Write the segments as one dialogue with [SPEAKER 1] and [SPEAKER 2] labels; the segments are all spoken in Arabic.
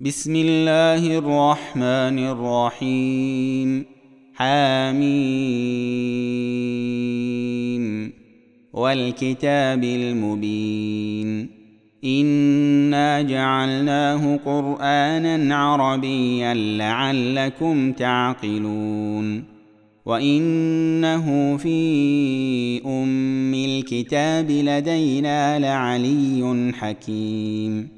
[SPEAKER 1] بسم الله الرحمن الرحيم حاميم والكتاب المبين انا جعلناه قرانا عربيا لعلكم تعقلون وانه في ام الكتاب لدينا لعلي حكيم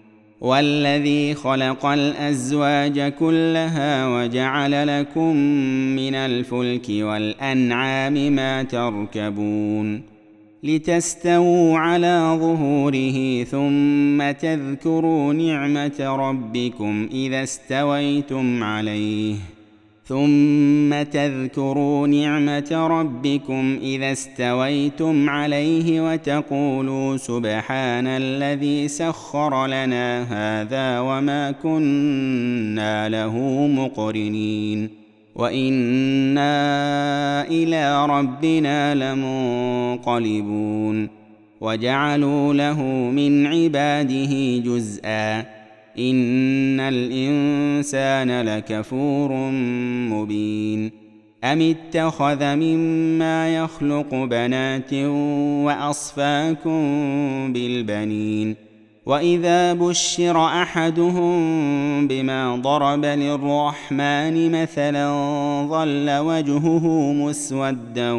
[SPEAKER 1] والذي خلق الازواج كلها وجعل لكم من الفلك والانعام ما تركبون لتستووا على ظهوره ثم تذكروا نعمه ربكم اذا استويتم عليه ثم تذكروا نعمه ربكم اذا استويتم عليه وتقولوا سبحان الذي سخر لنا هذا وما كنا له مقرنين وانا الى ربنا لمنقلبون وجعلوا له من عباده جزءا ان الانسان لكفور مبين ام اتخذ مما يخلق بنات واصفاكم بالبنين واذا بشر احدهم بما ضرب للرحمن مثلا ظل وجهه مسودا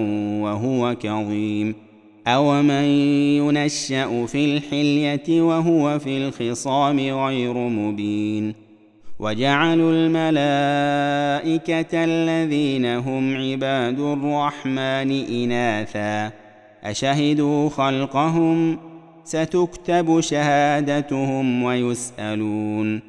[SPEAKER 1] وهو كظيم أومن ينشأ في الحلية وهو في الخصام غير مبين وجعلوا الملائكة الذين هم عباد الرحمن إناثا أشهدوا خلقهم ستكتب شهادتهم ويسألون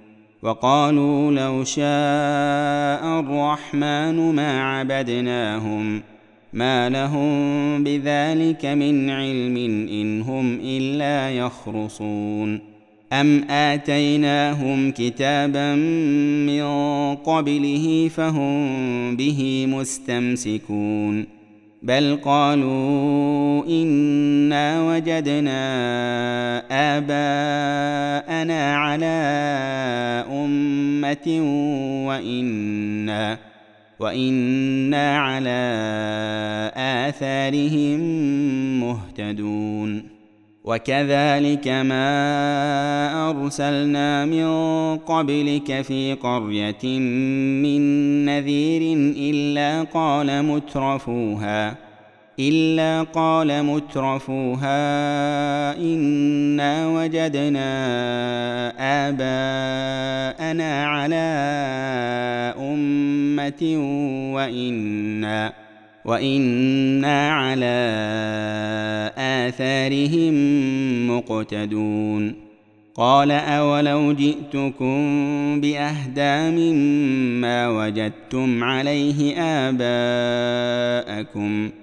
[SPEAKER 1] وقالوا لو شاء الرحمن ما عبدناهم ۖ ما لهم بذلك من علم ان هم الا يخرصون ام اتيناهم كتابا من قبله فهم به مستمسكون بل قالوا انا وجدنا اباءنا على امه وانا وانا على اثارهم مهتدون وكذلك ما ارسلنا من قبلك في قريه من نذير الا قال مترفوها إلا قال مترفوها إنا وجدنا آباءنا على أمة وإنا وإنا على آثارهم مقتدون قال أولو جئتكم بأهدى مما وجدتم عليه آباءكم ۖ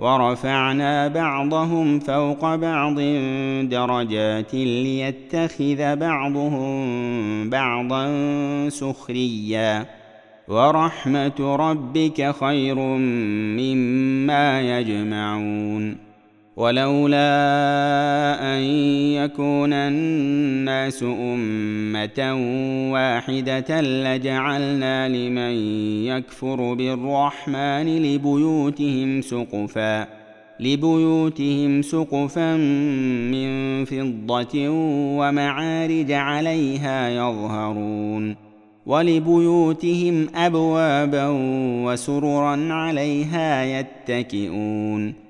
[SPEAKER 1] ورفعنا بعضهم فوق بعض درجات ليتخذ بعضهم بعضا سخريا ورحمه ربك خير مما يجمعون ولولا ان يكون الناس امه واحده لجعلنا لمن يكفر بالرحمن لبيوتهم سقفا لبيوتهم سقفا من فضه ومعارج عليها يظهرون ولبيوتهم ابوابا وسررا عليها يتكئون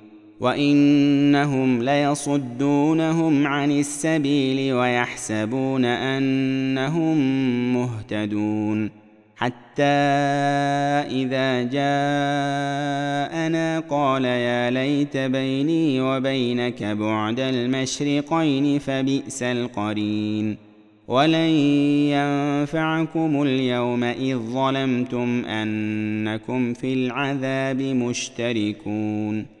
[SPEAKER 1] وانهم ليصدونهم عن السبيل ويحسبون انهم مهتدون حتى اذا جاءنا قال يا ليت بيني وبينك بعد المشرقين فبئس القرين ولن ينفعكم اليوم اذ ظلمتم انكم في العذاب مشتركون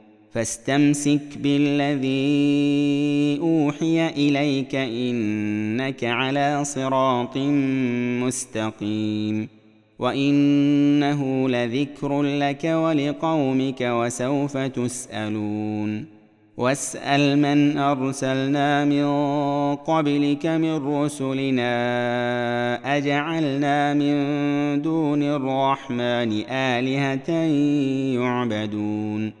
[SPEAKER 1] فاستمسك بالذي اوحي اليك انك على صراط مستقيم وانه لذكر لك ولقومك وسوف تسالون واسال من ارسلنا من قبلك من رسلنا اجعلنا من دون الرحمن الهه يعبدون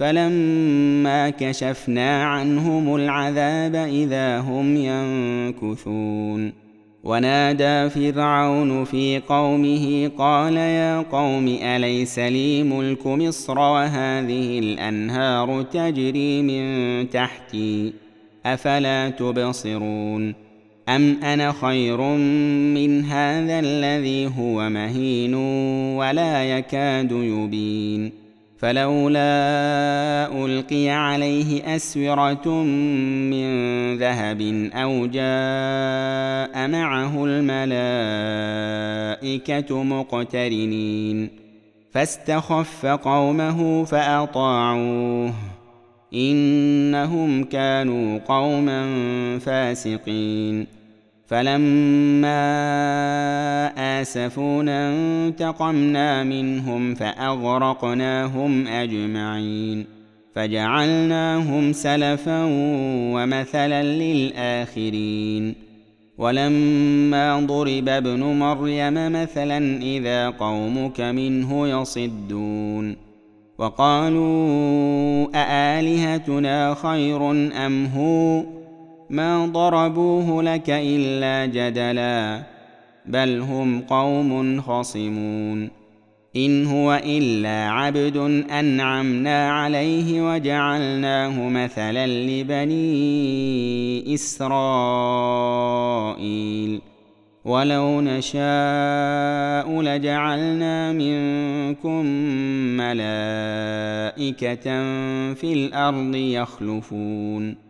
[SPEAKER 1] فلما كشفنا عنهم العذاب اذا هم ينكثون ونادى فرعون في قومه قال يا قوم اليس لي ملك مصر وهذه الانهار تجري من تحتي افلا تبصرون ام انا خير من هذا الذي هو مهين ولا يكاد يبين فلولا القي عليه اسوره من ذهب او جاء معه الملائكه مقترنين فاستخف قومه فاطاعوه انهم كانوا قوما فاسقين فلما اسفونا انتقمنا منهم فاغرقناهم اجمعين فجعلناهم سلفا ومثلا للاخرين ولما ضرب ابن مريم مثلا اذا قومك منه يصدون وقالوا االهتنا خير ام هو ما ضربوه لك الا جدلا بل هم قوم خصمون ان هو الا عبد انعمنا عليه وجعلناه مثلا لبني اسرائيل ولو نشاء لجعلنا منكم ملائكه في الارض يخلفون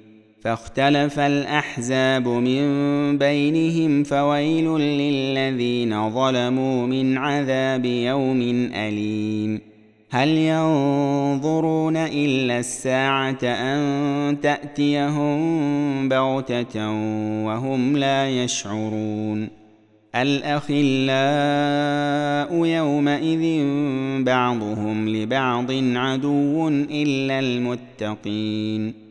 [SPEAKER 1] فاختلف الاحزاب من بينهم فويل للذين ظلموا من عذاب يوم اليم هل ينظرون الا الساعه ان تاتيهم بغته وهم لا يشعرون الاخلاء يومئذ بعضهم لبعض عدو الا المتقين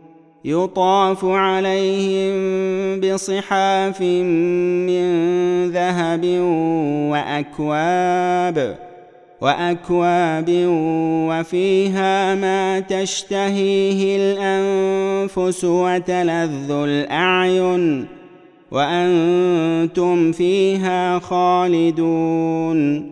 [SPEAKER 1] يطاف عليهم بصحاف من ذهب واكواب واكواب وفيها ما تشتهيه الانفس وتلذ الاعين وانتم فيها خالدون